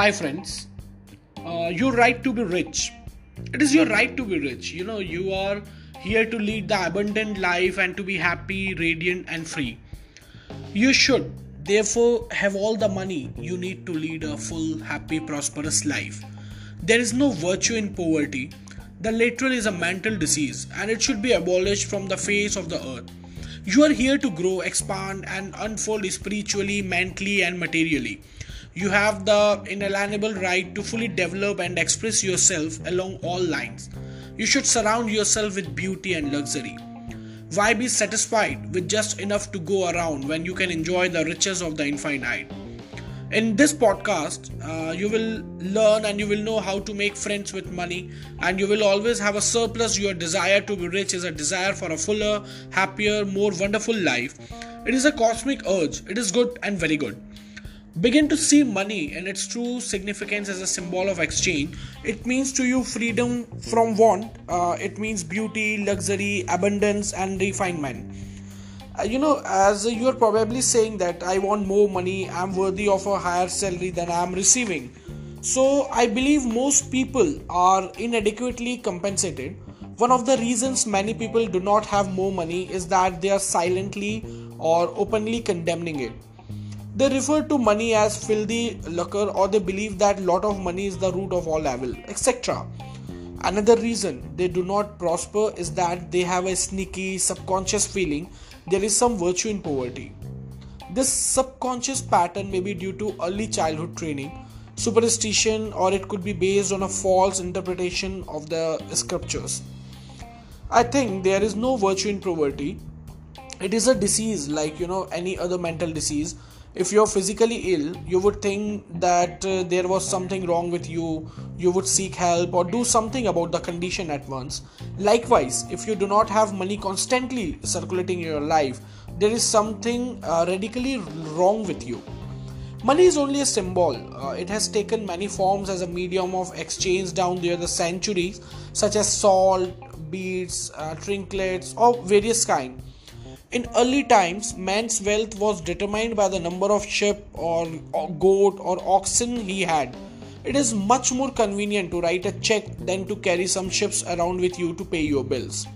Hi, friends. Uh, your right to be rich. It is your right to be rich. You know, you are here to lead the abundant life and to be happy, radiant, and free. You should, therefore, have all the money you need to lead a full, happy, prosperous life. There is no virtue in poverty. The lateral is a mental disease and it should be abolished from the face of the earth. You are here to grow, expand, and unfold spiritually, mentally, and materially. You have the inalienable right to fully develop and express yourself along all lines. You should surround yourself with beauty and luxury. Why be satisfied with just enough to go around when you can enjoy the riches of the infinite? In this podcast, uh, you will learn and you will know how to make friends with money, and you will always have a surplus. Your desire to be rich is a desire for a fuller, happier, more wonderful life. It is a cosmic urge, it is good and very good. Begin to see money and its true significance as a symbol of exchange. It means to you freedom from want, uh, it means beauty, luxury, abundance, and refinement. Uh, you know, as you are probably saying that I want more money, I'm worthy of a higher salary than I'm receiving. So, I believe most people are inadequately compensated. One of the reasons many people do not have more money is that they are silently or openly condemning it they refer to money as filthy lucre or they believe that lot of money is the root of all evil, etc. Another reason they do not prosper is that they have a sneaky subconscious feeling there is some virtue in poverty. This subconscious pattern may be due to early childhood training, superstition, or it could be based on a false interpretation of the scriptures. I think there is no virtue in poverty. It is a disease like you know any other mental disease if you're physically ill you would think that uh, there was something wrong with you. You would seek help or do something about the condition at once. Likewise if you do not have money constantly circulating in your life there is something uh, radically wrong with you. Money is only a symbol. Uh, it has taken many forms as a medium of exchange down there the centuries such as salt beads uh, trinkets of various kind in early times, man's wealth was determined by the number of sheep or, goat or oxen he had. It is much more convenient to write a check than to carry some ships around with you to pay your bills.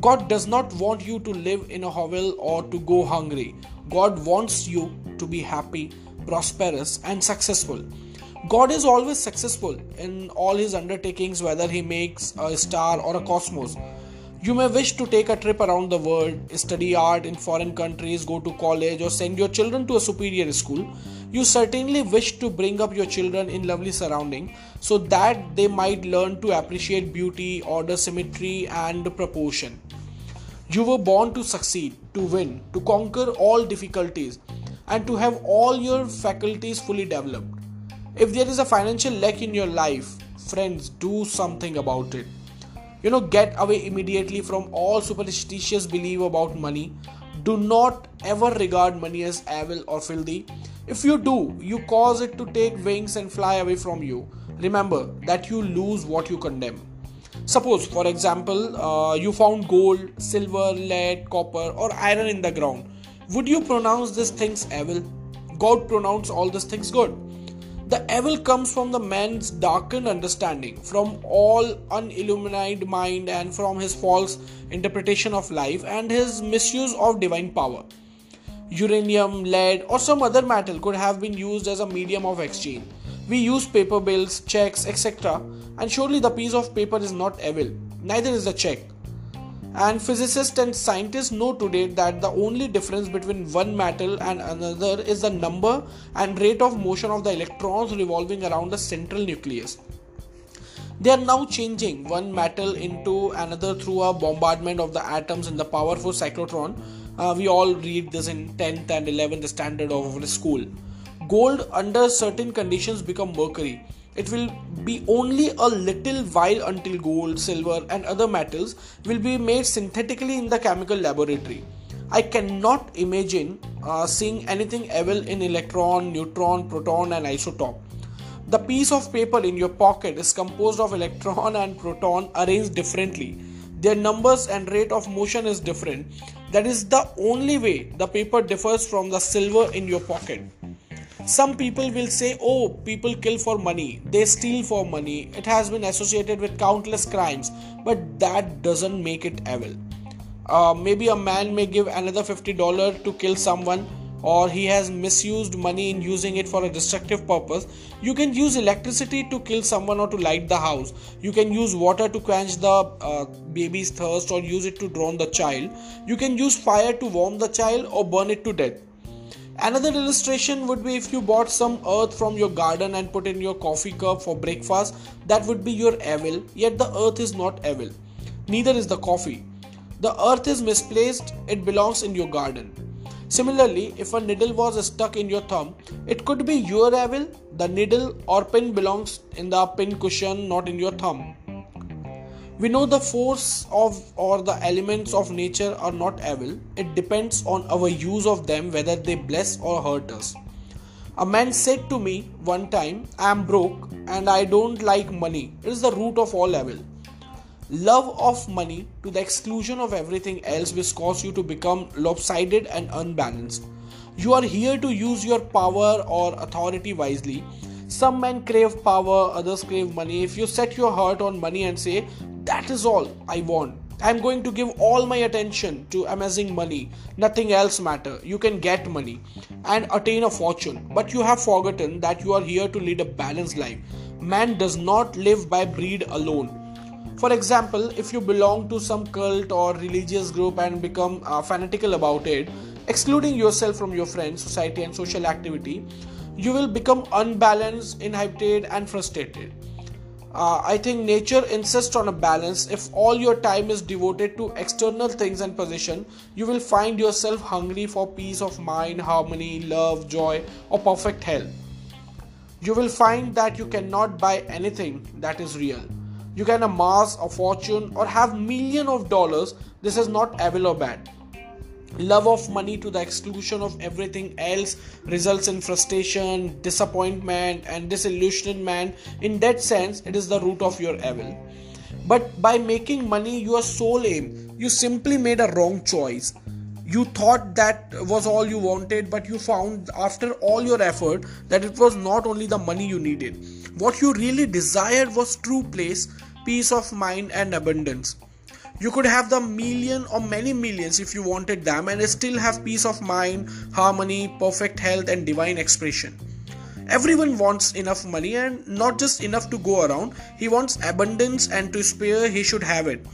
God does not want you to live in a hovel or to go hungry. God wants you to be happy, prosperous, and successful. God is always successful in all his undertakings, whether he makes a star or a cosmos. You may wish to take a trip around the world, study art in foreign countries, go to college, or send your children to a superior school. You certainly wish to bring up your children in lovely surroundings so that they might learn to appreciate beauty, order, symmetry, and proportion. You were born to succeed, to win, to conquer all difficulties, and to have all your faculties fully developed. If there is a financial lack in your life, friends, do something about it you know get away immediately from all superstitious belief about money. Do not ever regard money as evil or filthy. If you do you cause it to take wings and fly away from you. Remember that you lose what you condemn. Suppose for example uh, you found gold silver lead copper or iron in the ground. Would you pronounce these things evil? God pronounced all these things good the evil comes from the man's darkened understanding, from all unilluminated mind, and from his false interpretation of life and his misuse of divine power. Uranium, lead, or some other metal could have been used as a medium of exchange. We use paper bills, checks, etc., and surely the piece of paper is not evil, neither is the check. And physicists and scientists know today that the only difference between one metal and another is the number and rate of motion of the electrons revolving around the central nucleus. They are now changing one metal into another through a bombardment of the atoms in the powerful cyclotron. Uh, we all read this in 10th and 11th standard of school. Gold, under certain conditions, become mercury it will be only a little while until gold, silver, and other metals will be made synthetically in the chemical laboratory. I cannot imagine uh, seeing anything evil in electron, neutron, proton, and isotope. The piece of paper in your pocket is composed of electron and proton arranged differently. Their numbers and rate of motion is different. That is the only way the paper differs from the silver in your pocket. Some people will say, oh, people kill for money, they steal for money. It has been associated with countless crimes, but that doesn't make it evil. Uh, maybe a man may give another $50 to kill someone or he has misused money in using it for a destructive purpose. You can use electricity to kill someone or to light the house. You can use water to quench the uh, baby's thirst or use it to drown the child. You can use fire to warm the child or burn it to death another illustration would be if you bought some earth from your garden and put in your coffee cup for breakfast that would be your evil. Yet the earth is not evil. Neither is the coffee. The earth is misplaced. It belongs in your garden. Similarly, if a needle was stuck in your thumb, it could be your evil. The needle or pin belongs in the pin cushion, not in your thumb. We know the force of or the elements of nature are not evil. It depends on our use of them whether they bless or hurt us. A man said to me one time, I am broke and I don't like money. It is the root of all evil. Love of money to the exclusion of everything else will cause you to become lopsided and unbalanced. You are here to use your power or authority wisely. Some men crave power, others crave money. If you set your heart on money and say, That is all I want, I'm going to give all my attention to amassing money, nothing else matter. You can get money and attain a fortune, but you have forgotten that you are here to lead a balanced life. Man does not live by breed alone for example, if you belong to some cult or religious group and become uh, fanatical about it, excluding yourself from your friends, society, and social activity, you will become unbalanced, inhibited, and frustrated. Uh, I think nature insists on a balance. If all your time is devoted to external things and position, you will find yourself hungry for peace of mind, harmony, love, joy, or perfect health. You will find that you cannot buy anything that is real you can amass a fortune or have million of dollars this is not evil or bad love of money to the exclusion of everything else results in frustration disappointment and disillusionment in that sense it is the root of your evil. But by making money your sole aim. You simply made a wrong choice. You thought that was all you wanted but you found after all your effort that it was not only the money you needed. What you really desired was true place, peace of mind, and abundance. You could have the million or many millions if you wanted them and still have peace of mind, harmony, perfect health, and divine expression. Everyone wants enough money and not just enough to go around. He wants abundance and to spare, he should have it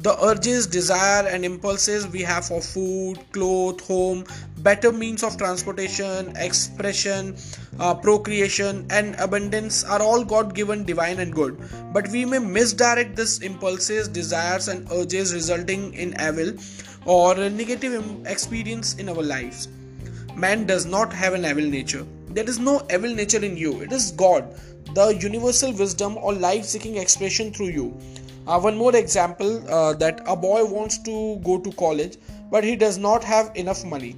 the urges, desire, and impulses we have for food, clothes, home, better means of transportation, expression, uh, procreation, and abundance are all God given, divine, and good. But we may misdirect these impulses, desires, and urges, resulting in evil or negative experience in our lives. Man does not have an evil nature. There is no evil nature in you. It is God, the universal wisdom or life seeking expression through you. Uh, one more example uh, that a boy wants to go to college but he does not have enough money.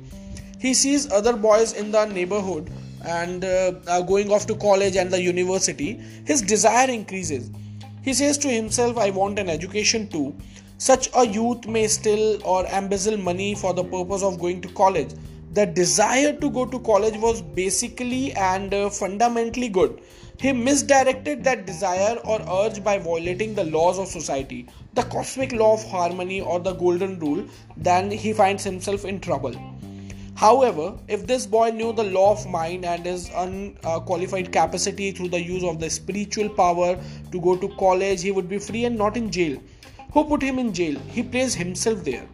He sees other boys in the neighborhood and uh, uh, going off to college and the university. His desire increases. He says to himself, I want an education too. Such a youth may still or embezzle money for the purpose of going to college. The desire to go to college was basically and uh, fundamentally good he misdirected that desire or urge by violating the laws of society, the cosmic law of harmony or the golden rule, then he finds himself in trouble. However, if this boy knew the law of mind and his unqualified capacity through the use of the spiritual power to go to college, he would be free and not in jail. Who put him in jail? He placed himself there.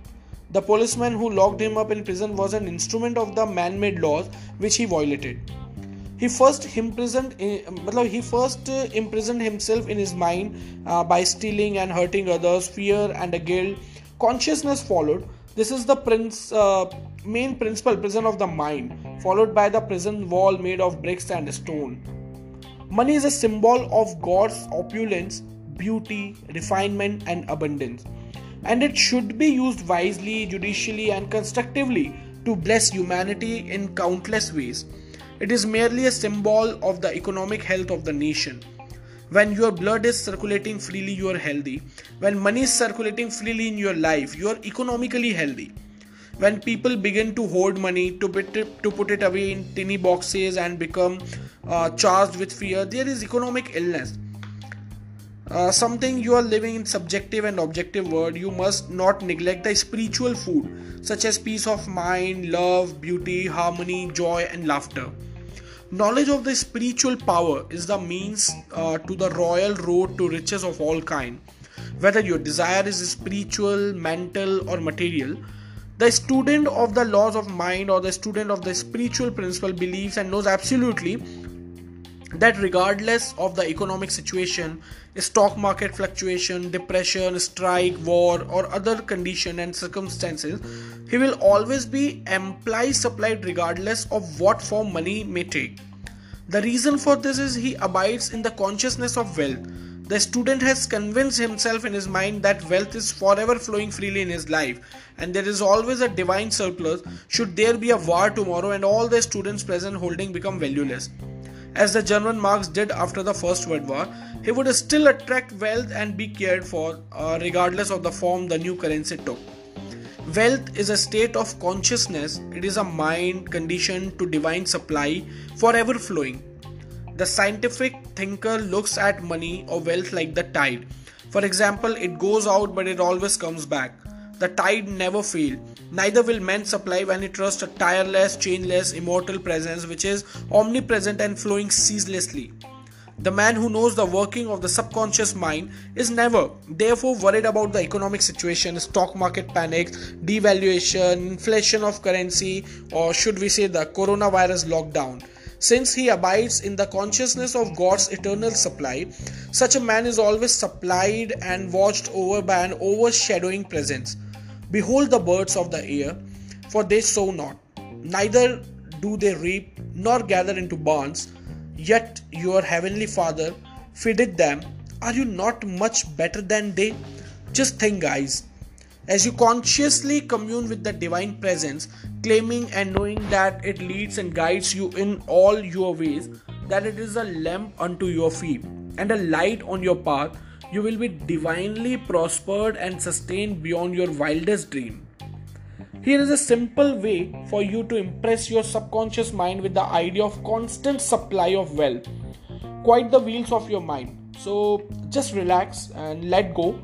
The policeman who locked him up in prison was an instrument of the man made laws which he violated he first imprisoned he first uh, imprisoned himself in his mind uh, by stealing and hurting others fear and a guilt consciousness followed this is the prince, uh, main principle prison of the mind followed by the prison wall made of bricks and stone money is a symbol of god's opulence beauty refinement and abundance and it should be used wisely judicially and constructively to bless humanity in countless ways it is merely a symbol of the economic health of the nation. When your blood is circulating freely, you are healthy. When money is circulating freely in your life, you are economically healthy. When people begin to hoard money to put it, to put it away in tiny boxes and become uh, charged with fear there is economic illness. Uh, something you are living in subjective and objective world you must not neglect the spiritual food such as peace of mind love beauty harmony joy and laughter. Knowledge of the spiritual power is the means uh, to the royal road to riches of all kind. Whether your desire is spiritual mental or material the student of the laws of mind or the student of the spiritual principle believes and knows absolutely that regardless of the economic situation stock market fluctuation depression strike war or other condition and circumstances he will always be amply supplied regardless of what form money may take. The reason for this is he abides in the consciousness of wealth the student has convinced himself in his mind that wealth is forever flowing freely in his life and there is always a divine surplus should there be a war tomorrow and all the students present holding become valueless as the German marks did after the First World War, he would still attract wealth and be cared for uh, regardless of the form the new currency took. Wealth is a state of consciousness, it is a mind conditioned to divine supply, forever flowing. The scientific thinker looks at money or wealth like the tide. For example, it goes out but it always comes back. The tide never fails. Neither will men supply when he trusts a tireless, changeless, immortal presence which is omnipresent and flowing ceaselessly. The man who knows the working of the subconscious mind is never, therefore, worried about the economic situation, stock market panics, devaluation, inflation of currency, or should we say the coronavirus lockdown. Since he abides in the consciousness of God's eternal supply, such a man is always supplied and watched over by an overshadowing presence. Behold the birds of the air, for they sow not, neither do they reap, nor gather into barns, yet your heavenly Father feedeth them. Are you not much better than they? Just think, guys. As you consciously commune with the divine presence, claiming and knowing that it leads and guides you in all your ways, that it is a lamp unto your feet and a light on your path, you will be divinely prospered and sustained beyond your wildest dream. Here is a simple way for you to impress your subconscious mind with the idea of constant supply of wealth. Quite the wheels of your mind. So just relax and let go.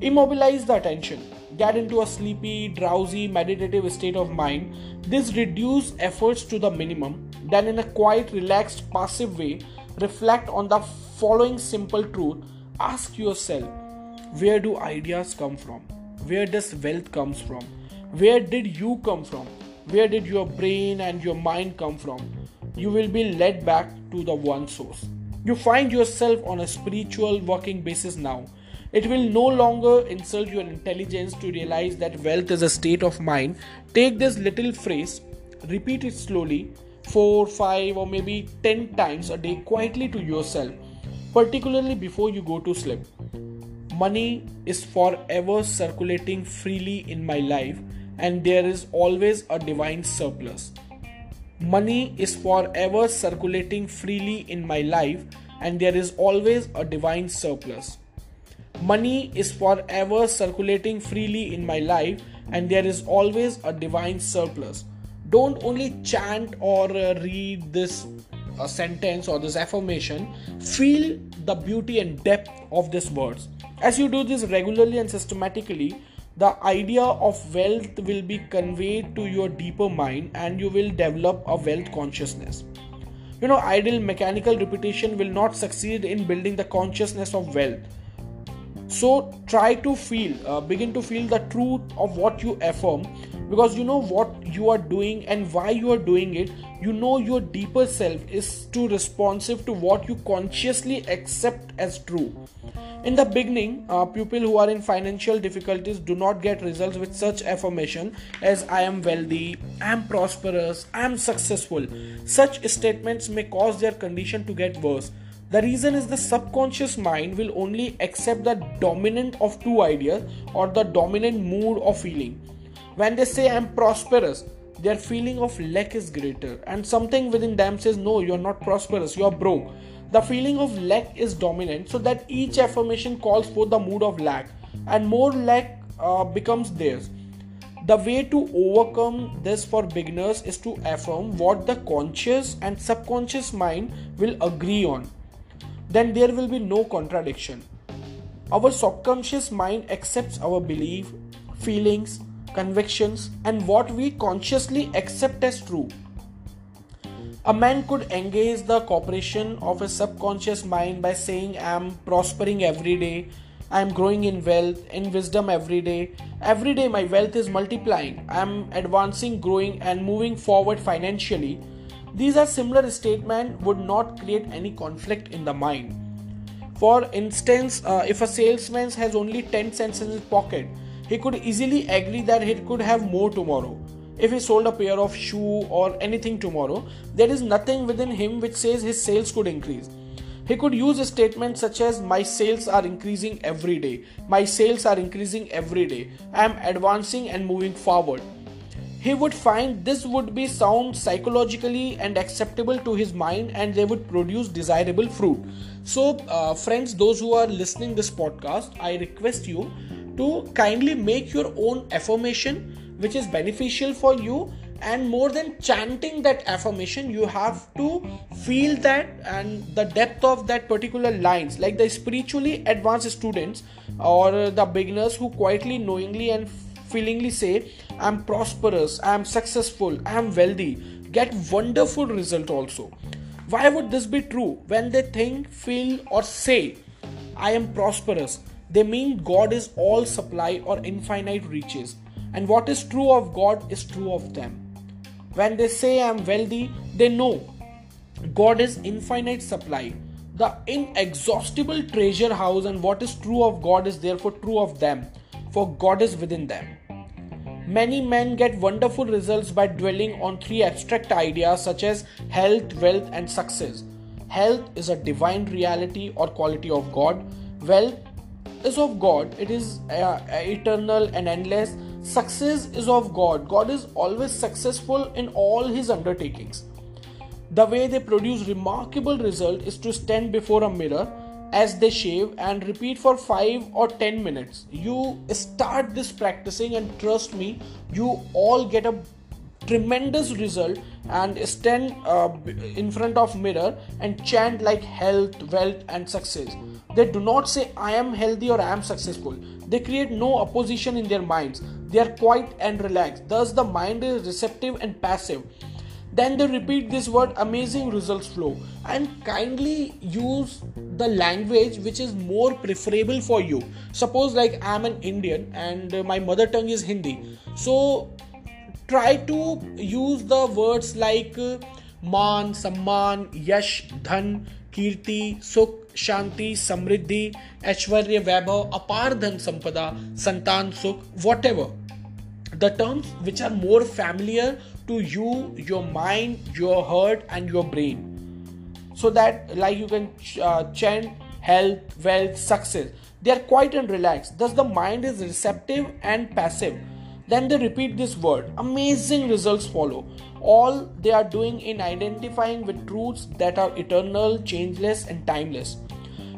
Immobilize the attention. Get into a sleepy, drowsy, meditative state of mind. This reduce efforts to the minimum. Then, in a quiet, relaxed, passive way, reflect on the following simple truth. Ask yourself where do ideas come from? Where does wealth comes from? Where did you come from? Where did your brain and your mind come from? You will be led back to the one source. You find yourself on a spiritual working basis now it will no longer insult your intelligence to realize that wealth is a state of mind take this little phrase repeat it slowly 4 5 or maybe 10 times a day quietly to yourself particularly before you go to sleep. Money is forever circulating freely in my life, and there is always a divine surplus. Money is forever circulating freely in my life, and there is always a divine surplus. Money is forever circulating freely in my life, and there is always a divine surplus. Don't only chant or uh, read this a sentence or this affirmation, feel the beauty and depth of these words. As you do this regularly and systematically, the idea of wealth will be conveyed to your deeper mind and you will develop a wealth consciousness. You know, idle mechanical repetition will not succeed in building the consciousness of wealth. So try to feel, uh, begin to feel the truth of what you affirm. Because you know what you are doing and why you are doing it. You know your deeper self is too responsive to what you consciously accept as true. In the beginning uh, people who are in financial difficulties do not get results with such affirmation as i am wealthy i am prosperous i am successful. Such statements may cause their condition to get worse the reason is the subconscious mind will only accept the dominant of two ideas or the dominant mood or feeling when they say I'm prosperous, their feeling of lack is greater, and something within them says, No, you're not prosperous, you're broke. The feeling of lack is dominant, so that each affirmation calls for the mood of lack, and more lack uh, becomes theirs. The way to overcome this for beginners is to affirm what the conscious and subconscious mind will agree on. Then there will be no contradiction. Our subconscious mind accepts our belief, feelings, convictions, and what we consciously accept as true. A man could engage the cooperation of his subconscious mind by saying, I am prospering every day, I am growing in wealth, in wisdom every day. Every day my wealth is multiplying. I am advancing, growing, and moving forward financially. These are similar statements would not create any conflict in the mind. For instance, uh, if a salesman has only 10 cents in his pocket, he could easily agree that he could have more tomorrow. If he sold a pair of shoe or anything tomorrow, there is nothing within him which says his sales could increase. He could use a statement such as My sales are increasing every day. My sales are increasing every day. I am advancing and moving forward he would find this would be sound psychologically and acceptable to his mind and they would produce desirable fruit. So uh, friends those who are listening this podcast i request you to kindly make your own affirmation which is beneficial for you. And more than chanting that affirmation you have to feel that and the depth of that particular lines. Like the spiritually advanced students or the beginners who quietly knowingly and feelingly say, I'm prosperous, I'm successful, I'm wealthy, get wonderful result also. Why would this be true? When they think, feel, or say, I am prosperous, they mean God is all supply or infinite riches. And what is true of God is true of them. When they say I am wealthy, they know God is infinite supply, the inexhaustible treasure house, and what is true of God is therefore true of them for God is within them. Many men get wonderful results by dwelling on three abstract ideas such as health, wealth, and success. Health is a divine reality or quality of God. Wealth is of God, it is uh, eternal and endless. Success is of God. God is always successful in all his undertakings. The way they produce remarkable result is to stand before a mirror as they shave and repeat for 5 or 10 minutes. You start this practicing and trust me you all get a tremendous result and stand uh, in front of mirror and chant like health wealth and success. They do not say i am healthy or i am successful. They create no opposition in their minds. They are quiet and relaxed. Thus the mind is receptive and passive then they repeat this word amazing results flow and kindly use the language which is more preferable for you suppose like i'm an indian and my mother tongue is hindi so try to use the words like मान सम्मान यश धन कीर्ति सुख शांति समृद्धि ऐश्वर्य वैभव अपार धन संपदा संतान सुख what ever the terms which are more familiar to you, your mind, your heart, and your brain. So that, like, you can uh, chant health, wealth, success. They are quiet and relaxed. Thus, the mind is receptive and passive. Then they repeat this word. Amazing results follow. All they are doing in identifying with truths that are eternal, changeless, and timeless.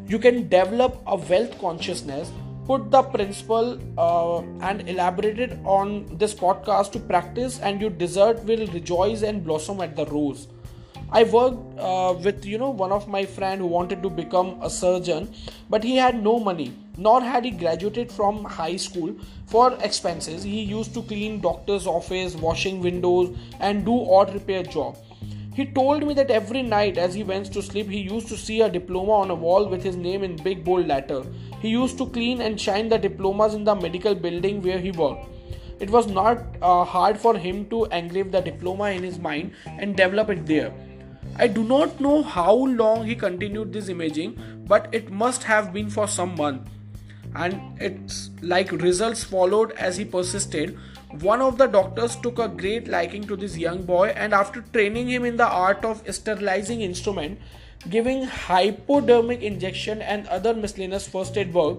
You can develop a wealth consciousness put the principle uh, and elaborated on this podcast to practice and your desert will rejoice and blossom at the rose. I worked uh, with you know one of my friend who wanted to become a surgeon but he had no money nor had he graduated from high school for expenses. He used to clean doctor's office washing windows and do odd repair job he told me that every night as he went to sleep, he used to see a diploma on a wall with his name in big bold letter. He used to clean and shine the diplomas in the medical building where he worked. It was not uh, hard for him to engrave the diploma in his mind and develop it there. I do not know how long he continued this imaging, but it must have been for some month. And it's like results followed as he persisted one of the doctors took a great liking to this young boy and after training him in the art of sterilizing instrument, giving hypodermic injection and other miscellaneous first aid work,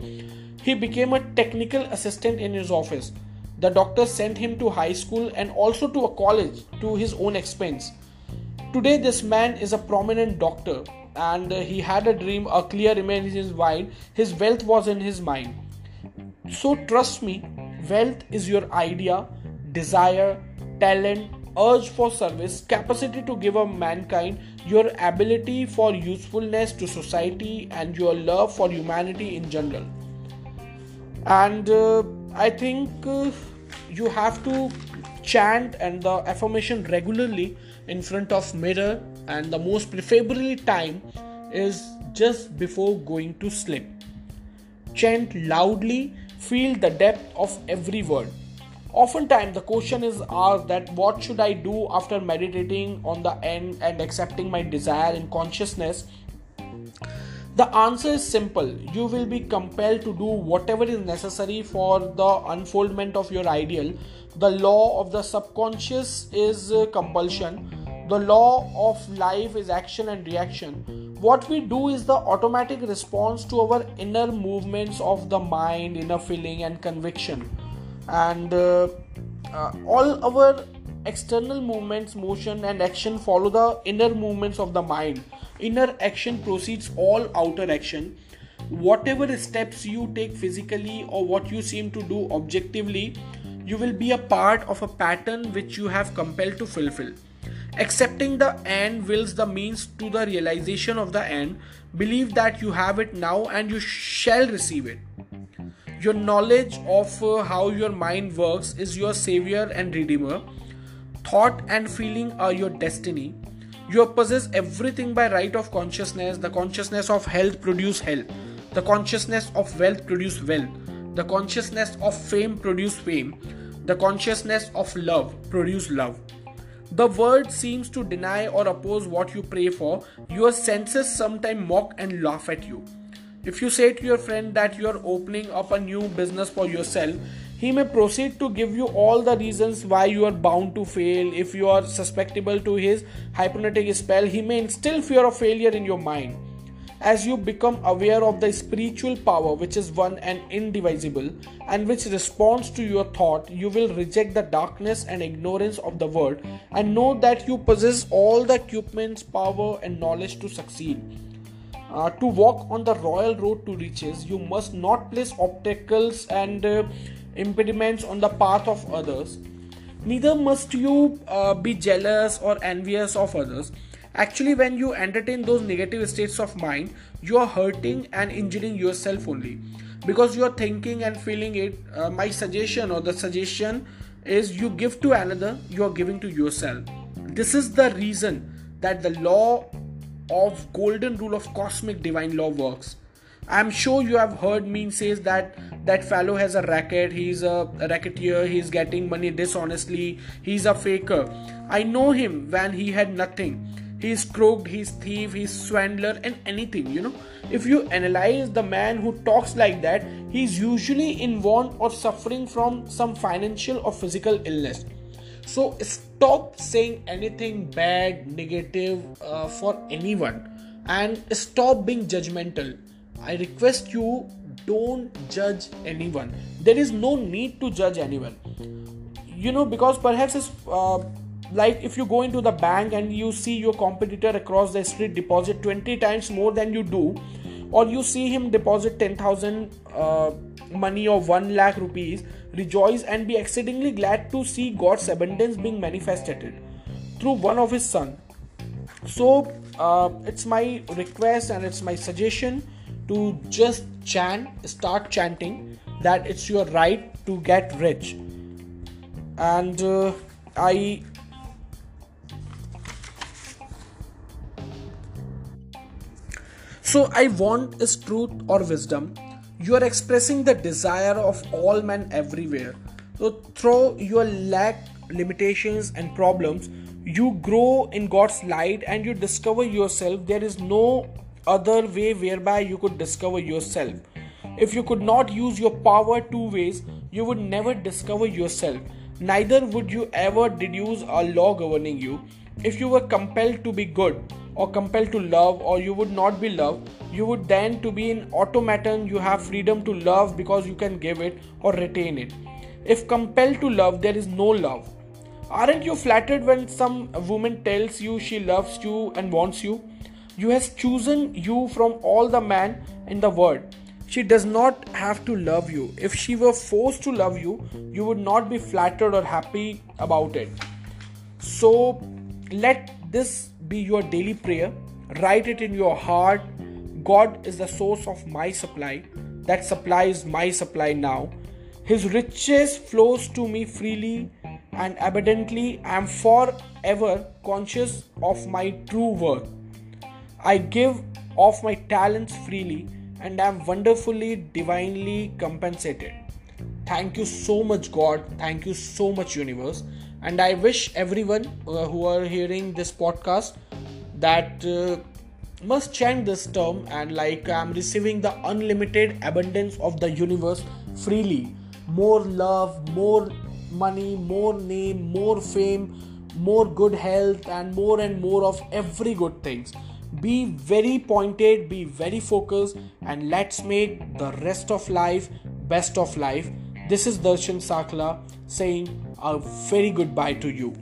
he became a technical assistant in his office. The doctor sent him to high school and also to a college to his own expense. Today, this man is a prominent doctor and he had a dream, a clear image in his mind. His wealth was in his mind. So, trust me, Wealth is your idea, desire, talent, urge for service, capacity to give a mankind, your ability for usefulness to society, and your love for humanity in general. And uh, I think uh, you have to chant and the affirmation regularly in front of mirror and the most preferably time is just before going to sleep chant loudly feel the depth of every word. Oftentimes the question is asked that what should i do after meditating on the end and accepting my desire in consciousness? The answer is simple. You will be compelled to do whatever is necessary for the unfoldment of your ideal. The law of the subconscious is uh, compulsion the law of life is action and reaction what we do is the automatic response to our inner movements of the mind inner feeling and conviction. And uh, uh, all our external movements motion and action follow the inner movements of the mind. Inner action precedes all outer action. Whatever steps you take physically or what you seem to do objectively you will be a part of a pattern which you have compelled to fulfill accepting the end wills the means to the realization of the end believe that you have it now and you shall receive it your knowledge of uh, how your mind works is your savior and redeemer. Thought and feeling are your destiny. You possess everything by right of consciousness. The consciousness of health produce health. The consciousness of wealth produce wealth. The consciousness of fame produce fame. The consciousness of love produce love. The world seems to deny or oppose what you pray for. Your senses sometimes mock and laugh at you. If you say to your friend that you are opening up a new business for yourself, he may proceed to give you all the reasons why you are bound to fail. If you are susceptible to his hypnotic spell, he may instill fear of failure in your mind. As you become aware of the spiritual power which is one and indivisible and which responds to your thought, you will reject the darkness and ignorance of the world and know that you possess all the equipments, power, and knowledge to succeed. Uh, to walk on the royal road to riches, you must not place obstacles and uh, impediments on the path of others. Neither must you uh, be jealous or envious of others. Actually, when you entertain those negative states of mind, you are hurting and injuring yourself only because you are thinking and feeling it. Uh, my suggestion or the suggestion is you give to another, you are giving to yourself. This is the reason that the law of golden rule of cosmic divine law works i'm sure you have heard me says that that fellow has a racket he's a racketeer he's getting money dishonestly he's a faker i know him when he had nothing he's crooked he's thief he's swindler and anything you know if you analyze the man who talks like that he's usually in want or suffering from some financial or physical illness so stop saying anything bad, negative uh, for anyone and stop being judgmental. I request you don't judge anyone. There is no need to judge anyone. You know, because perhaps it's uh, like if you go into the bank and you see your competitor across the street deposit 20 times more than you do, or you see him deposit 10,000 uh, money of 1 lakh rupees rejoice and be exceedingly glad to see God's abundance being manifested through one of His Son. So uh, it's my request and it's my suggestion to just chant, start chanting that it's your right to get rich. And uh, I So I want is truth or wisdom. You are expressing the desire of all men everywhere. So through your lack limitations and problems you grow in god's light and you discover yourself. There is no other way whereby you could discover yourself. If you could not use your power two ways you would never discover yourself. Neither would you ever deduce a law governing you. If you were compelled to be good or compelled to love or you would not be loved you would then to be an automaton you have freedom to love because you can give it or retain it if compelled to love there is no love aren't you flattered when some woman tells you she loves you and wants you you has chosen you from all the man in the world she does not have to love you. If she were forced to love you, you would not be flattered or happy about it. So let this be your daily prayer. Write it in your heart. God is the source of my supply. That supply is my supply now. His riches flows to me freely and abundantly. I am forever conscious of my true worth. I give of my talents freely and I am wonderfully, divinely compensated. Thank you so much, God. Thank you so much, universe. And I wish everyone uh, who are hearing this podcast that uh, must chant this term and like I'm receiving the unlimited abundance of the universe freely. More love, more money, more name, more fame, more good health, and more and more of every good things be very pointed be very focused and let's make the rest of life best of life this is darshan sakla saying a very goodbye to you